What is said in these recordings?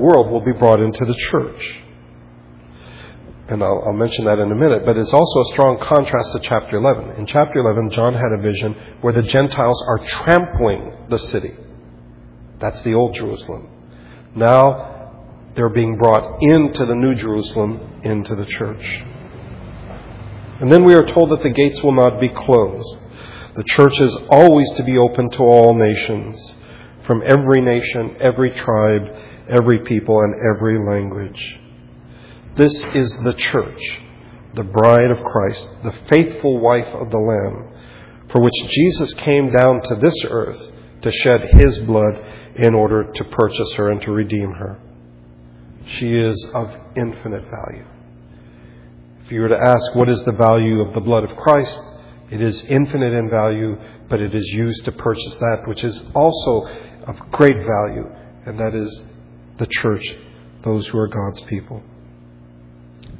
world will be brought into the church. And I'll, I'll, mention that in a minute, but it's also a strong contrast to chapter 11. In chapter 11, John had a vision where the Gentiles are trampling the city. That's the old Jerusalem. Now they're being brought into the new Jerusalem, into the church. And then we are told that the gates will not be closed. The church is always to be open to all nations, from every nation, every tribe, every people, and every language. This is the church, the bride of Christ, the faithful wife of the Lamb, for which Jesus came down to this earth to shed his blood in order to purchase her and to redeem her. She is of infinite value. If you were to ask what is the value of the blood of Christ, it is infinite in value, but it is used to purchase that which is also of great value, and that is the church, those who are God's people.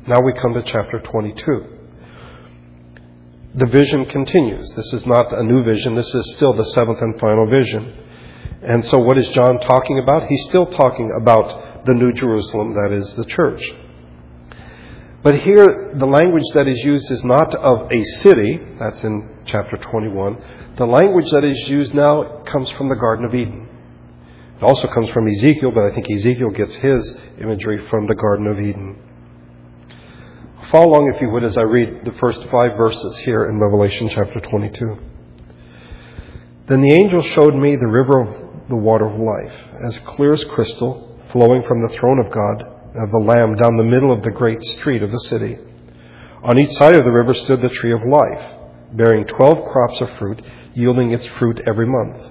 Now we come to chapter 22. The vision continues. This is not a new vision, this is still the seventh and final vision. And so, what is John talking about? He's still talking about the New Jerusalem, that is, the church. But here, the language that is used is not of a city, that's in chapter 21. The language that is used now comes from the Garden of Eden. It also comes from Ezekiel, but I think Ezekiel gets his imagery from the Garden of Eden. Follow along, if you would, as I read the first five verses here in Revelation chapter 22. Then the angel showed me the river of the water of life, as clear as crystal, flowing from the throne of God and of the Lamb down the middle of the great street of the city. On each side of the river stood the tree of life, bearing twelve crops of fruit, yielding its fruit every month.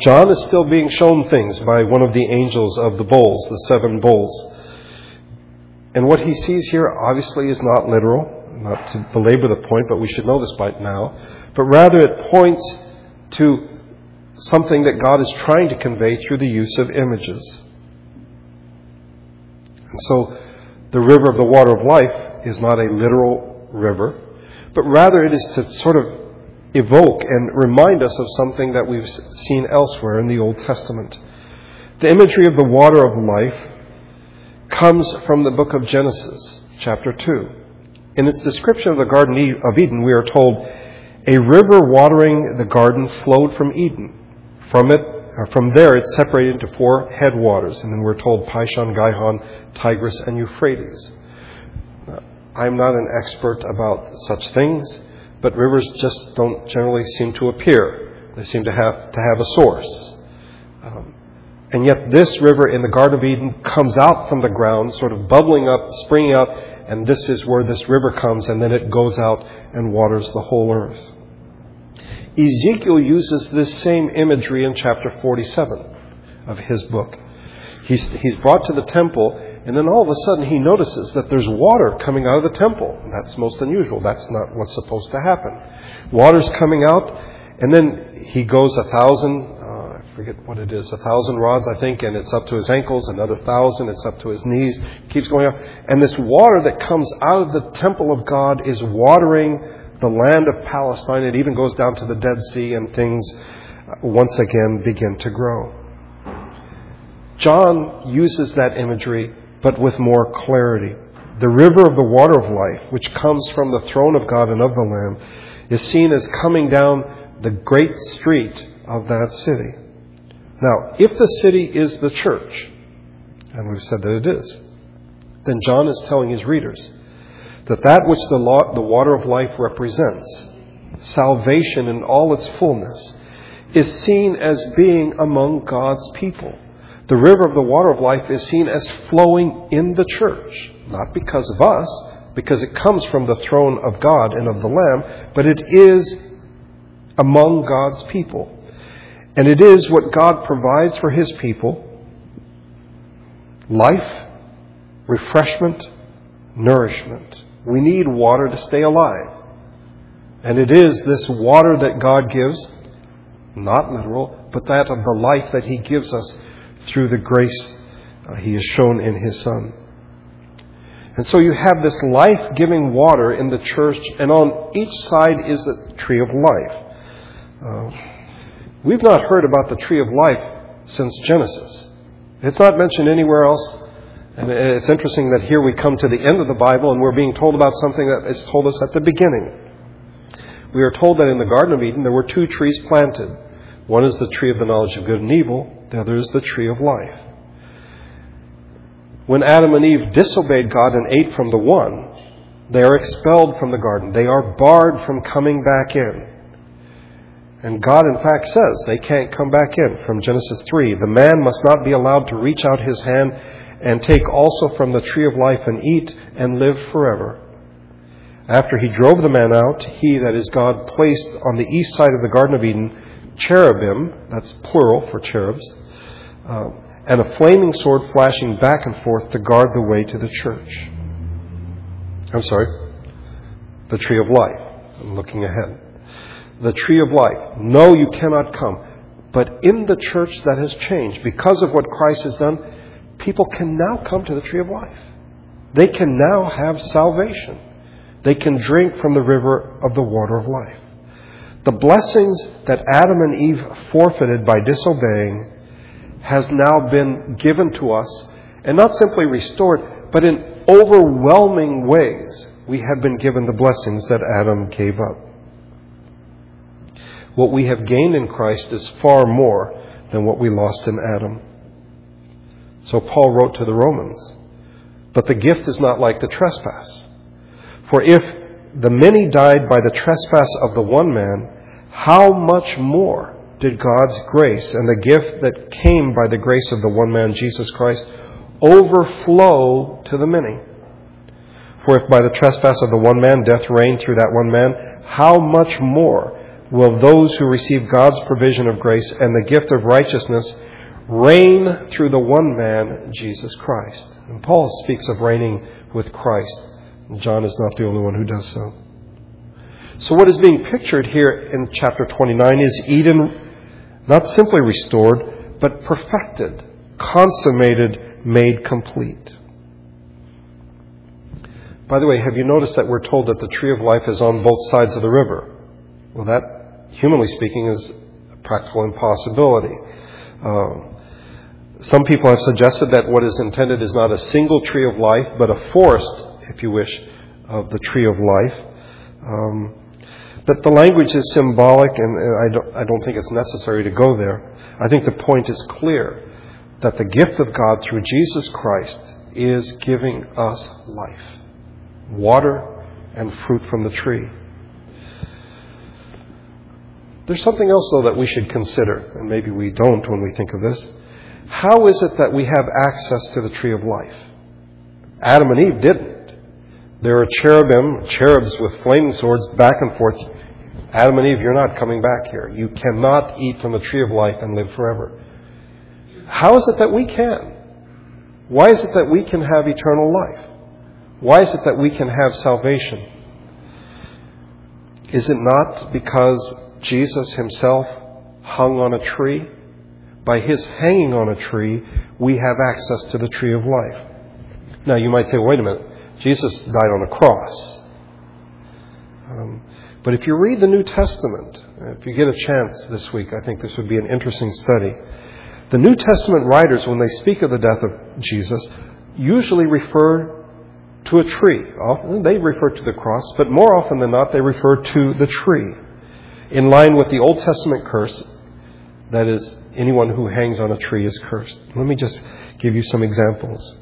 John is still being shown things by one of the angels of the bowls, the seven bowls. And what he sees here obviously is not literal, not to belabor the point, but we should know this by now. But rather it points to something that God is trying to convey through the use of images. And so the river of the water of life is not a literal river, but rather it is to sort of evoke and remind us of something that we've seen elsewhere in the Old Testament. The imagery of the water of life comes from the book of Genesis, chapter 2. In its description of the Garden of Eden, we are told, A river watering the garden flowed from Eden. From it, uh, from there, it separated into four headwaters, and then we're told Pishon, Gihon, Tigris, and Euphrates. I'm not an expert about such things, but rivers just don't generally seem to appear. They seem to have to have a source. Um, and yet, this river in the Garden of Eden comes out from the ground, sort of bubbling up, springing up, and this is where this river comes, and then it goes out and waters the whole earth. Ezekiel uses this same imagery in chapter 47 of his book. He's, he's brought to the temple, and then all of a sudden he notices that there's water coming out of the temple. That's most unusual. That's not what's supposed to happen. Water's coming out, and then he goes a thousand—I forget what it is, a thousand rods, I think, and it's up to his ankles, another thousand, it's up to his knees, keeps going up. And this water that comes out of the temple of God is watering the land of Palestine. It even goes down to the Dead Sea, and things uh, once again begin to grow. John uses that imagery, but with more clarity. The river of the water of life, which comes from the throne of God and of the Lamb, is seen as coming down the great street of that city. Now, if the city is the church, and we've said that it is, then John is telling his readers that that which the, law, the water of life represents, salvation in all its fullness, is seen as being among God's people. The river of the water of life is seen as flowing in the church, not because of us, because it comes from the throne of God and of the Lamb, but it is among God's people. And it is what God provides for His people life, refreshment, nourishment. We need water to stay alive. And it is this water that God gives, not literal, but that of the life that He gives us through the grace uh, He has shown in His Son. And so you have this life giving water in the church, and on each side is the tree of life. Uh, we've not heard about the tree of life since Genesis. It's not mentioned anywhere else. And it's interesting that here we come to the end of the Bible and we're being told about something that is told us at the beginning. We are told that in the Garden of Eden there were two trees planted. One is the tree of the knowledge of good and evil, the other is the tree of life. When Adam and Eve disobeyed God and ate from the one, they are expelled from the garden. They are barred from coming back in. And God, in fact, says they can't come back in from Genesis 3. The man must not be allowed to reach out his hand and take also from the tree of life and eat and live forever. After he drove the man out, he, that is God, placed on the east side of the Garden of Eden cherubim, that's plural for cherubs, uh, and a flaming sword flashing back and forth to guard the way to the church. I'm sorry, the tree of life. I'm looking ahead. The tree of life. No, you cannot come. But in the church that has changed, because of what Christ has done, people can now come to the tree of life. They can now have salvation. They can drink from the river of the water of life. The blessings that Adam and Eve forfeited by disobeying has now been given to us, and not simply restored, but in overwhelming ways we have been given the blessings that Adam gave up. What we have gained in Christ is far more than what we lost in Adam. So Paul wrote to the Romans, But the gift is not like the trespass. For if the many died by the trespass of the one man, how much more did God's grace and the gift that came by the grace of the one man, Jesus Christ, overflow to the many? For if by the trespass of the one man death reigned through that one man, how much more will those who receive God's provision of grace and the gift of righteousness reign through the one man, Jesus Christ? And Paul speaks of reigning with Christ. John is not the only one who does so. So, what is being pictured here in chapter 29 is Eden not simply restored, but perfected, consummated, made complete. By the way, have you noticed that we're told that the tree of life is on both sides of the river? Well, that, humanly speaking, is a practical impossibility. Um, some people have suggested that what is intended is not a single tree of life, but a forest, if you wish, of the tree of life. Um, but the language is symbolic, and uh, I don't, I don't think it's necessary to go there. I think the point is clear that the gift of God through Jesus Christ is giving us life water and fruit from the tree. There's something else, though, that we should consider, and maybe we don't when we think of this. How is it that we have access to the tree of life? Adam and Eve didn't. There are cherubim, cherubs with flaming swords back and forth. Adam and Eve, you're not coming back here. You cannot eat from the tree of life and live forever. How is it that we can? Why is it that we can have eternal life? Why is it that we can have salvation? Is it not because Jesus himself hung on a tree? By his hanging on a tree, we have access to the tree of life. Now, you might say, wait a minute, Jesus died on a cross. Um, but if you read the New Testament, if you get a chance this week, I think this would be an interesting study. The New Testament writers, when they speak of the death of Jesus, usually refer to a tree. Often they refer to the cross, but more often than not, they refer to the tree. In line with the Old Testament curse, that is, anyone who hangs on a tree is cursed. Let me just give you some examples.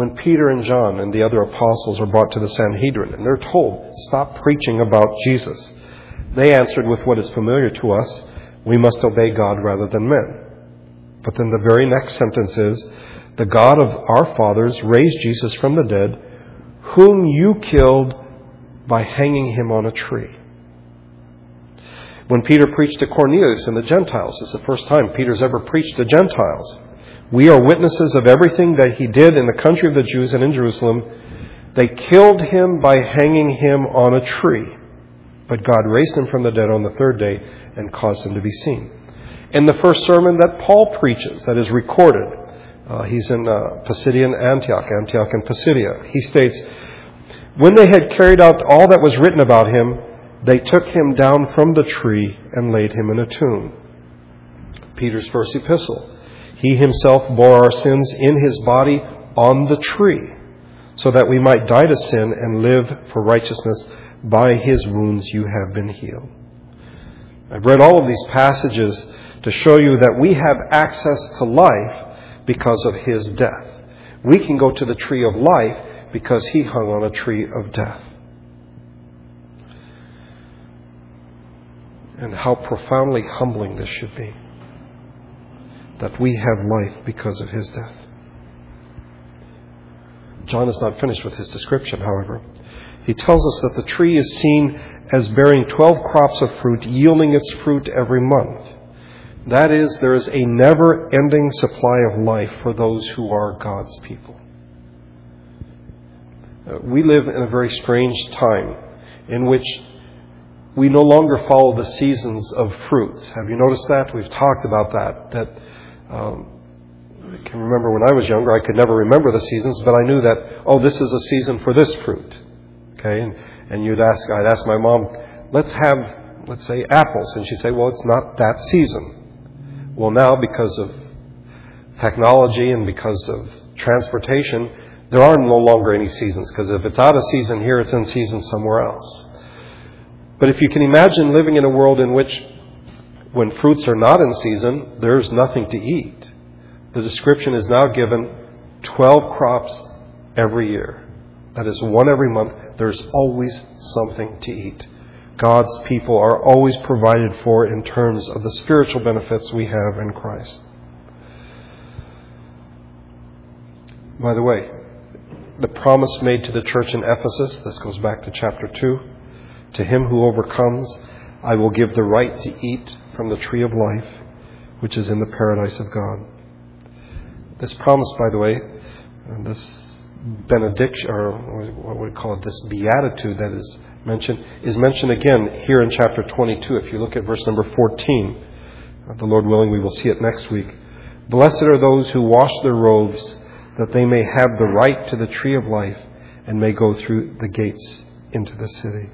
When Peter and John and the other apostles are brought to the Sanhedrin and they're told, stop preaching about Jesus, they answered with what is familiar to us we must obey God rather than men. But then the very next sentence is, the God of our fathers raised Jesus from the dead whom you killed by hanging him on a tree. When Peter preached to Cornelius and the Gentiles, it's the first time Peter's ever preached to Gentiles. We are witnesses of everything that he did in the country of the Jews and in Jerusalem, They killed him by hanging him on a tree, but God raised him from the dead on the third day and caused him to be seen. In the first sermon that Paul preaches, that is recorded, uh, he's in uh, Pisidian Antioch, Antioch and Pisidia. He states, When they had carried out all that was written about him, they took him down from the tree and laid him in a tomb. Peter's first epistle. He himself bore our sins in his body on the tree, so that we might die to sin and live for righteousness. By his wounds you have been healed. I've read all of these passages to show you that we have access to life because of his death. We can go to the tree of life because he hung on a tree of death. And how profoundly humbling this should be that we have life because of his death. John is not finished with his description, however. He tells us that the tree is seen as bearing 12 crops of fruit, yielding its fruit every month. That is, there is a never ending supply of life for those who are God's people. Uh, we live in a very strange time in which we no longer follow the seasons of fruits. Have you noticed that? We've talked about that. That um, I can remember when I was younger, I could never remember the seasons, but I knew that oh, this is a season for this fruit. Okay, and, and you'd ask, I'd ask my mom, let's have, let's say, apples, and she'd say, well, it's not that season. Well, now because of technology and because of transportation, there are no longer any seasons because if it's out of season here, it's in season somewhere else. But if you can imagine living in a world in which when fruits are not in season, there's nothing to eat. The description is now given 12 crops every year. That is one every month. There's always something to eat. God's people are always provided for in terms of the spiritual benefits we have in Christ. By the way, the promise made to the church in Ephesus, this goes back to chapter 2, to him who overcomes, I will give the right to eat from the tree of life, which is in the paradise of God. This promise, by the way, this benediction, or what we call it, this beatitude that is mentioned, is mentioned again here in chapter 22. If you look at verse number 14, uh, the Lord willing, we will see it next week. Blessed are those who wash their robes, that they may have the right to the tree of life and may go through the gates into the city.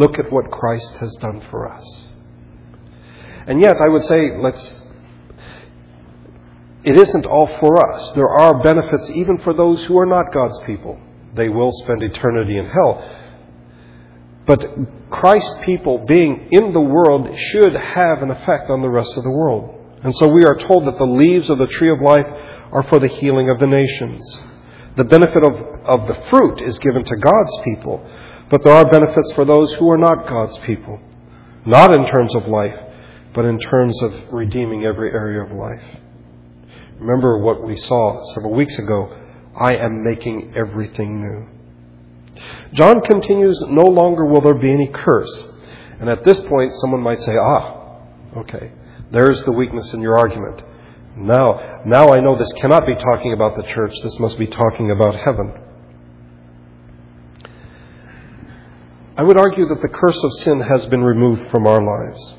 Look at what Christ has done for us. And yet, I would say, let's. It isn't all for us. There are benefits even for those who are not God's people. They will spend eternity in hell. But Christ's people being in the world should have an effect on the rest of the world. And so we are told that the leaves of the tree of life are for the healing of the nations. The benefit of, of the fruit is given to God's people. But there are benefits for those who are not God's people. Not in terms of life, but in terms of redeeming every area of life. Remember what we saw several weeks ago. I am making everything new. John continues, no longer will there be any curse. And at this point, someone might say, ah, okay, there's the weakness in your argument. Now, now I know this cannot be talking about the church. This must be talking about heaven. I would argue that the curse of sin has been removed from our lives.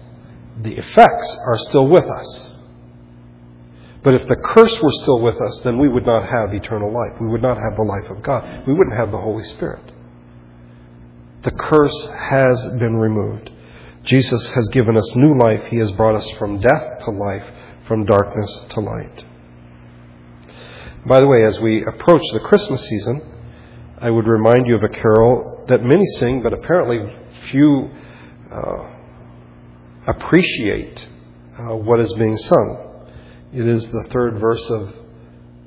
The effects are still with us. But if the curse were still with us, then we would not have eternal life. We would not have the life of God. We wouldn't have the Holy Spirit. The curse has been removed. Jesus has given us new life. He has brought us from death to life, from darkness to light. By the way, as we approach the Christmas season, I would remind you of a carol that many sing, but apparently few uh, appreciate uh, what is being sung. It is the third verse of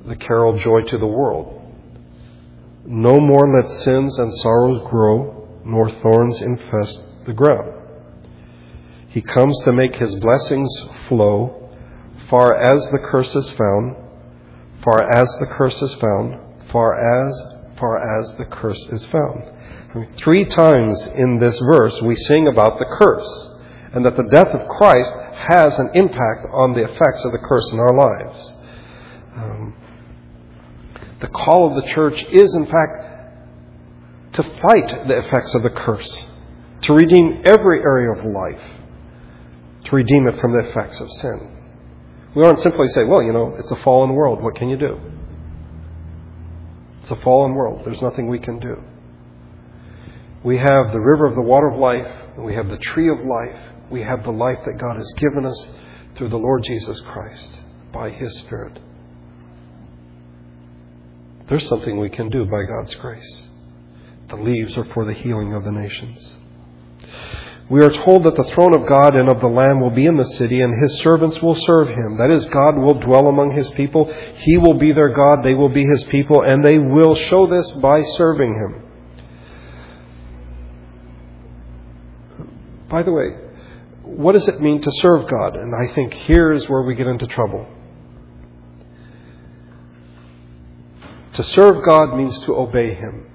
the carol Joy to the World. No more let sins and sorrows grow, nor thorns infest the ground. He comes to make his blessings flow, far as the curse is found, far as the curse is found, far as far as the curse is found. I mean, three times in this verse we sing about the curse and that the death of Christ has an impact on the effects of the curse in our lives. Um, the call of the church is, in fact, to fight the effects of the curse, to redeem every area of life, to redeem it from the effects of sin. We aren't simply say, well, you know, it's a fallen world. What can you do? It's a fallen world. There's nothing we can do. We have the river of the water of life, we have the tree of life. We have the life that God has given us through the Lord Jesus Christ by His Spirit. There's something we can do by God's grace. The leaves are for the healing of the nations. We are told that the throne of God and of the Lamb will be in the city, and his servants will serve him. That is, God will dwell among his people. He will be their God. They will be his people, and they will show this by serving him. By the way, what does it mean to serve God? And I think here is where we get into trouble. To serve God means to obey him.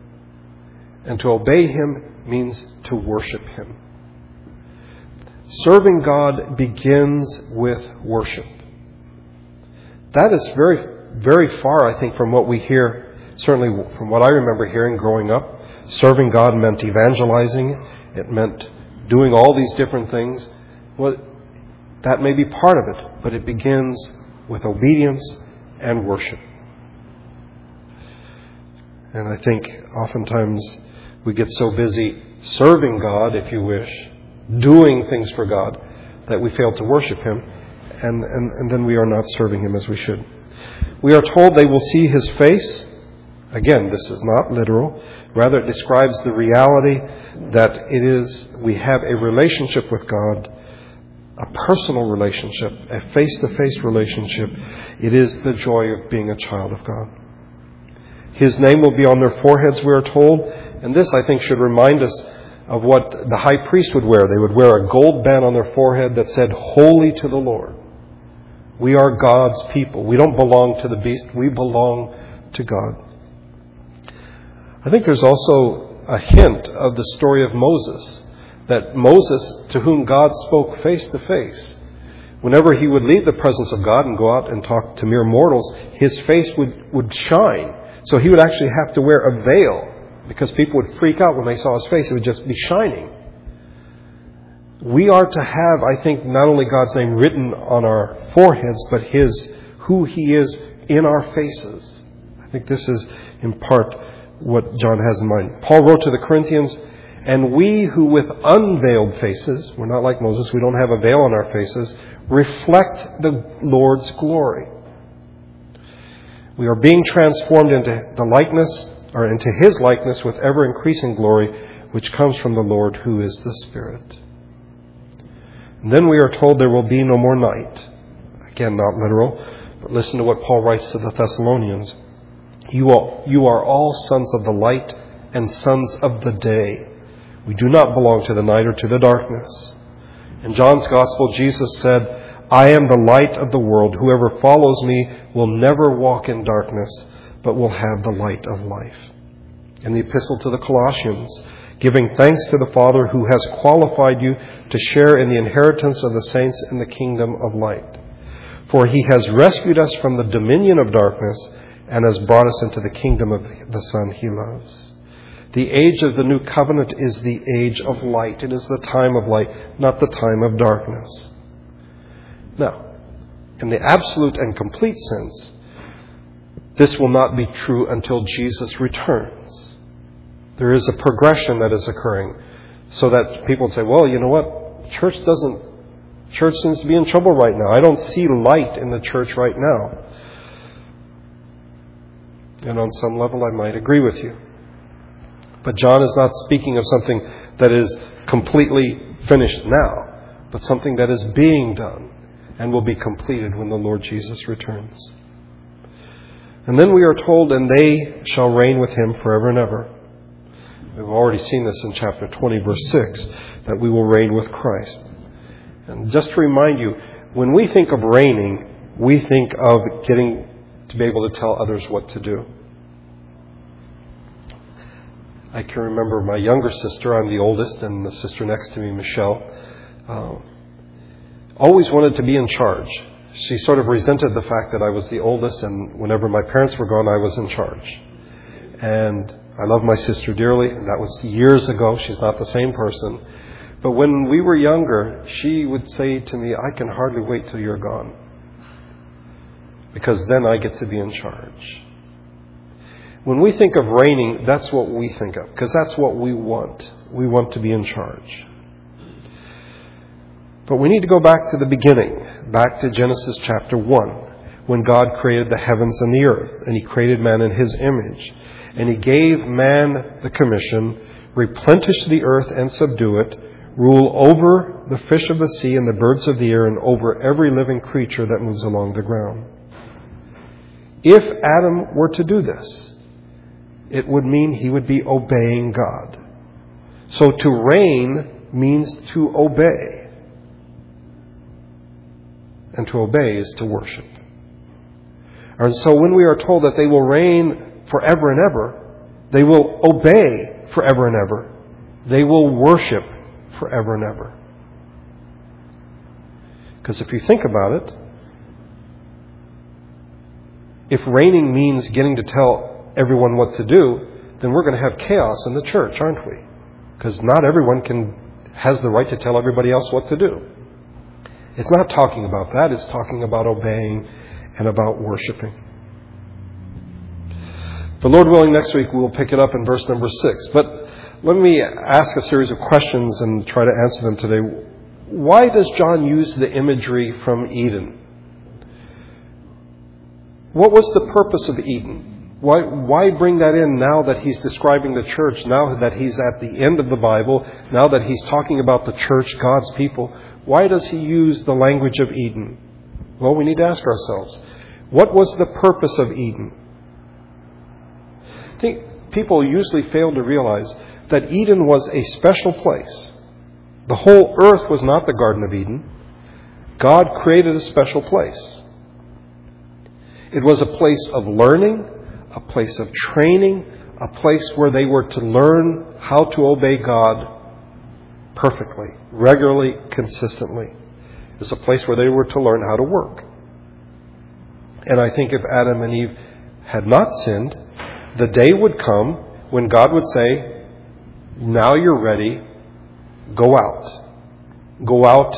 And to obey him means to worship him. Serving God begins with worship. That is very, very far, I think, from what we hear, certainly from what I remember hearing growing up. Serving God meant evangelizing, it meant doing all these different things. Well, that may be part of it, but it begins with obedience and worship. And I think oftentimes we get so busy serving God, if you wish, doing things for God, that we fail to worship Him, and, and, and then we are not serving Him as we should. We are told they will see His face. Again, this is not literal. Rather, it describes the reality that it is, we have a relationship with God, a personal relationship, a face to face relationship. It is the joy of being a child of God. His name will be on their foreheads, we are told. And this, I think, should remind us of what the high priest would wear. They would wear a gold band on their forehead that said, Holy to the Lord. We are God's people. We don't belong to the beast, we belong to God. I think there's also a hint of the story of Moses, that Moses, to whom God spoke face to face, whenever he would leave the presence of God and go out and talk to mere mortals, his face would, would shine. So he would actually have to wear a veil because people would freak out when they saw his face. It would just be shining. We are to have, I think, not only God's name written on our foreheads, but his, who he is in our faces. I think this is in part what John has in mind. Paul wrote to the Corinthians, and we who with unveiled faces, we're not like Moses, we don't have a veil on our faces, reflect the Lord's glory. We are being transformed into the likeness, or into his likeness with ever increasing glory, which comes from the Lord who is the Spirit. And then we are told there will be no more night. Again, not literal, but listen to what Paul writes to the Thessalonians. You are, you are all sons of the light and sons of the day. We do not belong to the night or to the darkness. In John's Gospel, Jesus said, I am the light of the world. Whoever follows me will never walk in darkness, but will have the light of life. In the Epistle to the Colossians, giving thanks to the Father who has qualified you to share in the inheritance of the saints in the kingdom of light. For he has rescued us from the dominion of darkness and has brought us into the kingdom of the Son he loves. The age of the new covenant is the age of light. It is the time of light, not the time of darkness. Now, in the absolute and complete sense, this will not be true until Jesus returns. There is a progression that is occurring so that people say, well, you know what? Church doesn't, church seems to be in trouble right now. I don't see light in the church right now. And on some level, I might agree with you. But John is not speaking of something that is completely finished now, but something that is being done and will be completed when the Lord Jesus returns. And then we are told, and they shall reign with him forever and ever. We've already seen this in chapter 20, verse 6, that we will reign with Christ. And just to remind you, when we think of reigning, we think of getting to be able to tell others what to do. I can remember my younger sister, I'm the oldest, and the sister next to me, Michelle, uh, always wanted to be in charge. She sort of resented the fact that I was the oldest, and whenever my parents were gone, I was in charge. And I love my sister dearly. That was years ago. She's not the same person. But when we were younger, she would say to me, I can hardly wait till you're gone. Because then I get to be in charge. When we think of reigning, that's what we think of, because that's what we want. We want to be in charge. But we need to go back to the beginning, back to Genesis chapter 1, when God created the heavens and the earth, and He created man in His image. And He gave man the commission replenish the earth and subdue it, rule over the fish of the sea and the birds of the air, and over every living creature that moves along the ground. If Adam were to do this, it would mean he would be obeying God. So to reign means to obey. And to obey is to worship. And so when we are told that they will reign forever and ever, they will obey forever and ever, they will worship forever and ever. Because if you think about it, if reigning means getting to tell everyone what to do, then we're going to have chaos in the church, aren't we? Because not everyone can has the right to tell everybody else what to do. It's not talking about that, it's talking about obeying and about worshiping. The Lord willing, next week we'll pick it up in verse number six. But let me ask a series of questions and try to answer them today. Why does John use the imagery from Eden? What was the purpose of Eden? Why, why bring that in now that he's describing the church, now that he's at the end of the Bible, now that he's talking about the church, God's people? Why does he use the language of Eden? Well, we need to ask ourselves what was the purpose of Eden? I think people usually fail to realize that Eden was a special place. The whole earth was not the Garden of Eden. God created a special place. It was a place of learning, a place of training, a place where they were to learn how to obey God perfectly, regularly, consistently. It was a place where they were to learn how to work. And I think if Adam and Eve had not sinned, the day would come when God would say, Now you're ready, go out. Go out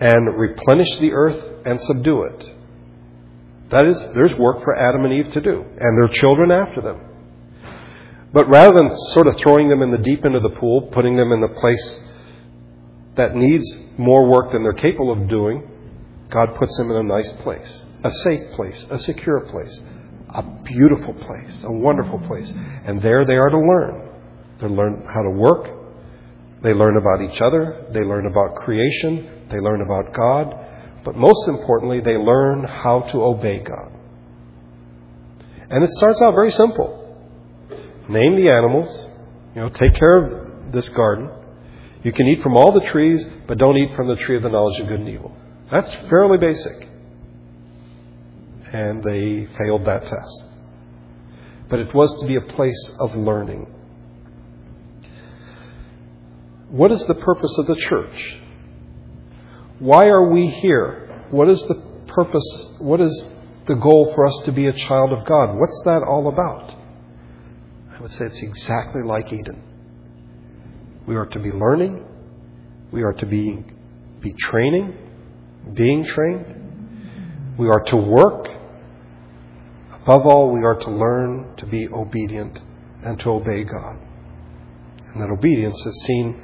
and replenish the earth and subdue it. That is, there's work for Adam and Eve to do, and their children after them. But rather than sort of throwing them in the deep end of the pool, putting them in a place that needs more work than they're capable of doing, God puts them in a nice place, a safe place, a secure place, a beautiful place, a wonderful place. And there they are to learn. They learn how to work. They learn about each other. They learn about creation. They learn about God. But most importantly, they learn how to obey God. And it starts out very simple. Name the animals, you know, take care of this garden. You can eat from all the trees, but don't eat from the tree of the knowledge of good and evil. That's fairly basic. And they failed that test. But it was to be a place of learning. What is the purpose of the church? Why are we here? What is the purpose? What is the goal for us to be a child of God? What's that all about? I would say it's exactly like Eden. We are to be learning. We are to be, be training, being trained. We are to work. Above all, we are to learn to be obedient and to obey God. And that obedience is seen,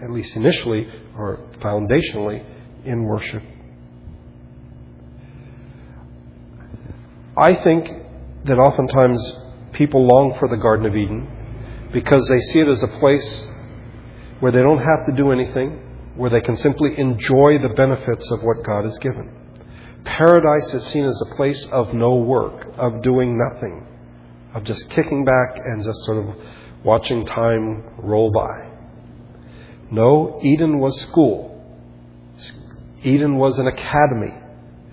at least initially or foundationally, in worship. I think that oftentimes people long for the Garden of Eden because they see it as a place where they don't have to do anything, where they can simply enjoy the benefits of what God has given. Paradise is seen as a place of no work, of doing nothing, of just kicking back and just sort of watching time roll by. No, Eden was school. Eden was an academy.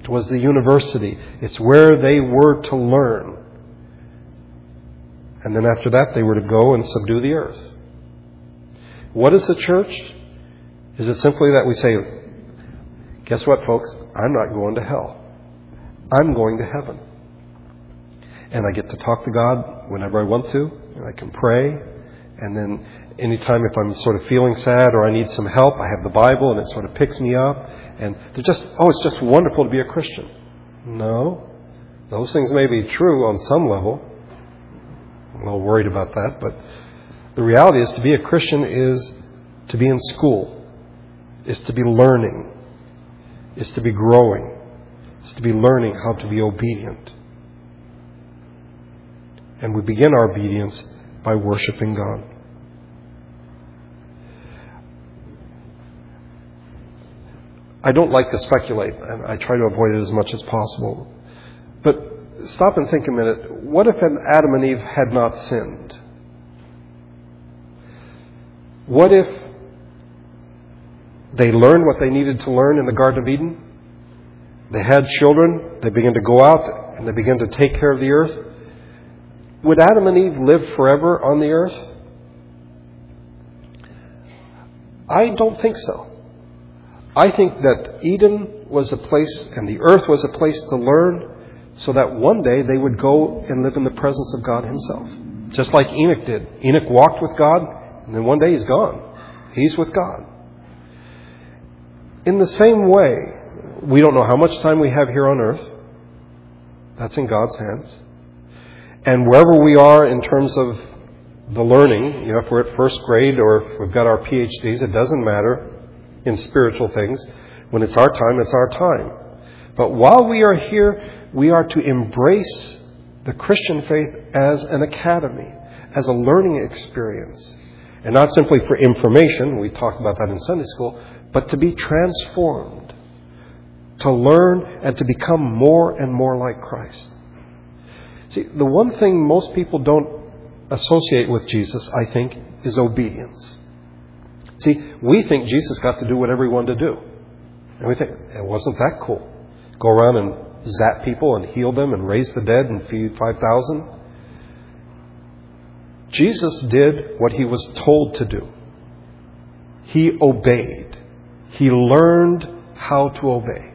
It was the university. It's where they were to learn. And then after that, they were to go and subdue the earth. What is the church? Is it simply that we say, Guess what, folks? I'm not going to hell. I'm going to heaven. And I get to talk to God whenever I want to, and I can pray. And then anytime if I'm sort of feeling sad or I need some help, I have the Bible and it sort of picks me up. And they're just, oh, it's just wonderful to be a Christian. No. Those things may be true on some level. I'm a little worried about that, but the reality is to be a Christian is to be in school, is to be learning, is to be growing, is to be learning how to be obedient. And we begin our obedience by worshiping God. I don't like to speculate, and I try to avoid it as much as possible. But stop and think a minute. What if Adam and Eve had not sinned? What if they learned what they needed to learn in the Garden of Eden? They had children, they began to go out, and they began to take care of the earth. Would Adam and Eve live forever on the earth? I don't think so. I think that Eden was a place and the earth was a place to learn so that one day they would go and live in the presence of God Himself. Just like Enoch did. Enoch walked with God, and then one day he's gone. He's with God. In the same way, we don't know how much time we have here on earth. That's in God's hands. And wherever we are in terms of the learning, you know, if we're at first grade or if we've got our PhDs, it doesn't matter in spiritual things. When it's our time, it's our time. But while we are here, we are to embrace the Christian faith as an academy, as a learning experience. And not simply for information, we talked about that in Sunday school, but to be transformed, to learn and to become more and more like Christ. See, the one thing most people don't associate with Jesus, I think, is obedience. See, we think Jesus got to do whatever he wanted to do. And we think, it wasn't that cool. Go around and zap people and heal them and raise the dead and feed 5,000. Jesus did what he was told to do. He obeyed. He learned how to obey.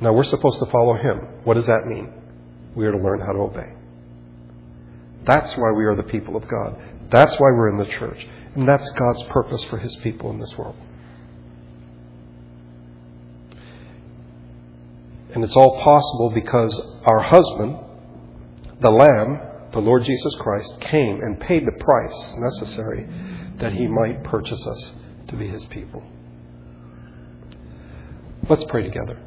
Now we're supposed to follow him. What does that mean? We are to learn how to obey. That's why we are the people of God. That's why we're in the church. And that's God's purpose for his people in this world. And it's all possible because our husband, the Lamb, the Lord Jesus Christ, came and paid the price necessary that he might purchase us to be his people. Let's pray together.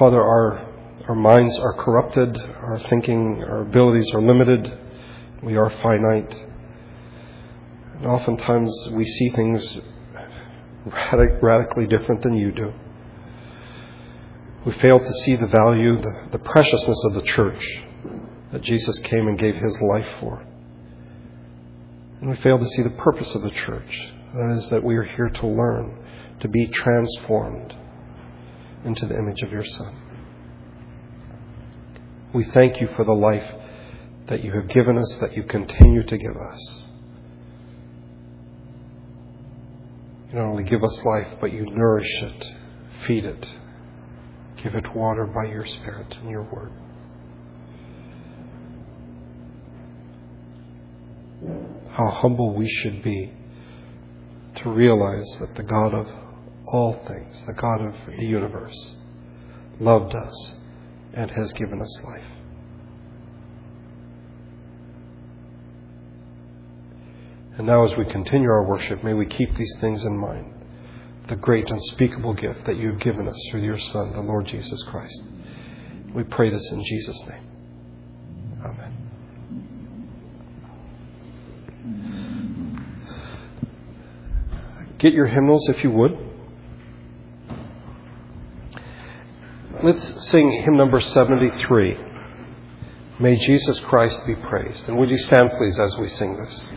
Father, our, our minds are corrupted, our thinking, our abilities are limited, we are finite. And oftentimes we see things radically different than you do. We fail to see the value, the, the preciousness of the church that Jesus came and gave his life for. And we fail to see the purpose of the church. That is, that we are here to learn, to be transformed into the image of your Son. We thank you for the life that you have given us, that you continue to give us. You not only give us life, but you nourish it, feed it, give it water by your Spirit and your Word. How humble we should be to realize that the God of all things, the God of the universe, loved us and has given us life. And now, as we continue our worship, may we keep these things in mind the great unspeakable gift that you have given us through your Son, the Lord Jesus Christ. We pray this in Jesus' name. Amen. Get your hymnals if you would. Let's sing hymn number 73. May Jesus Christ be praised. And would you stand, please, as we sing this?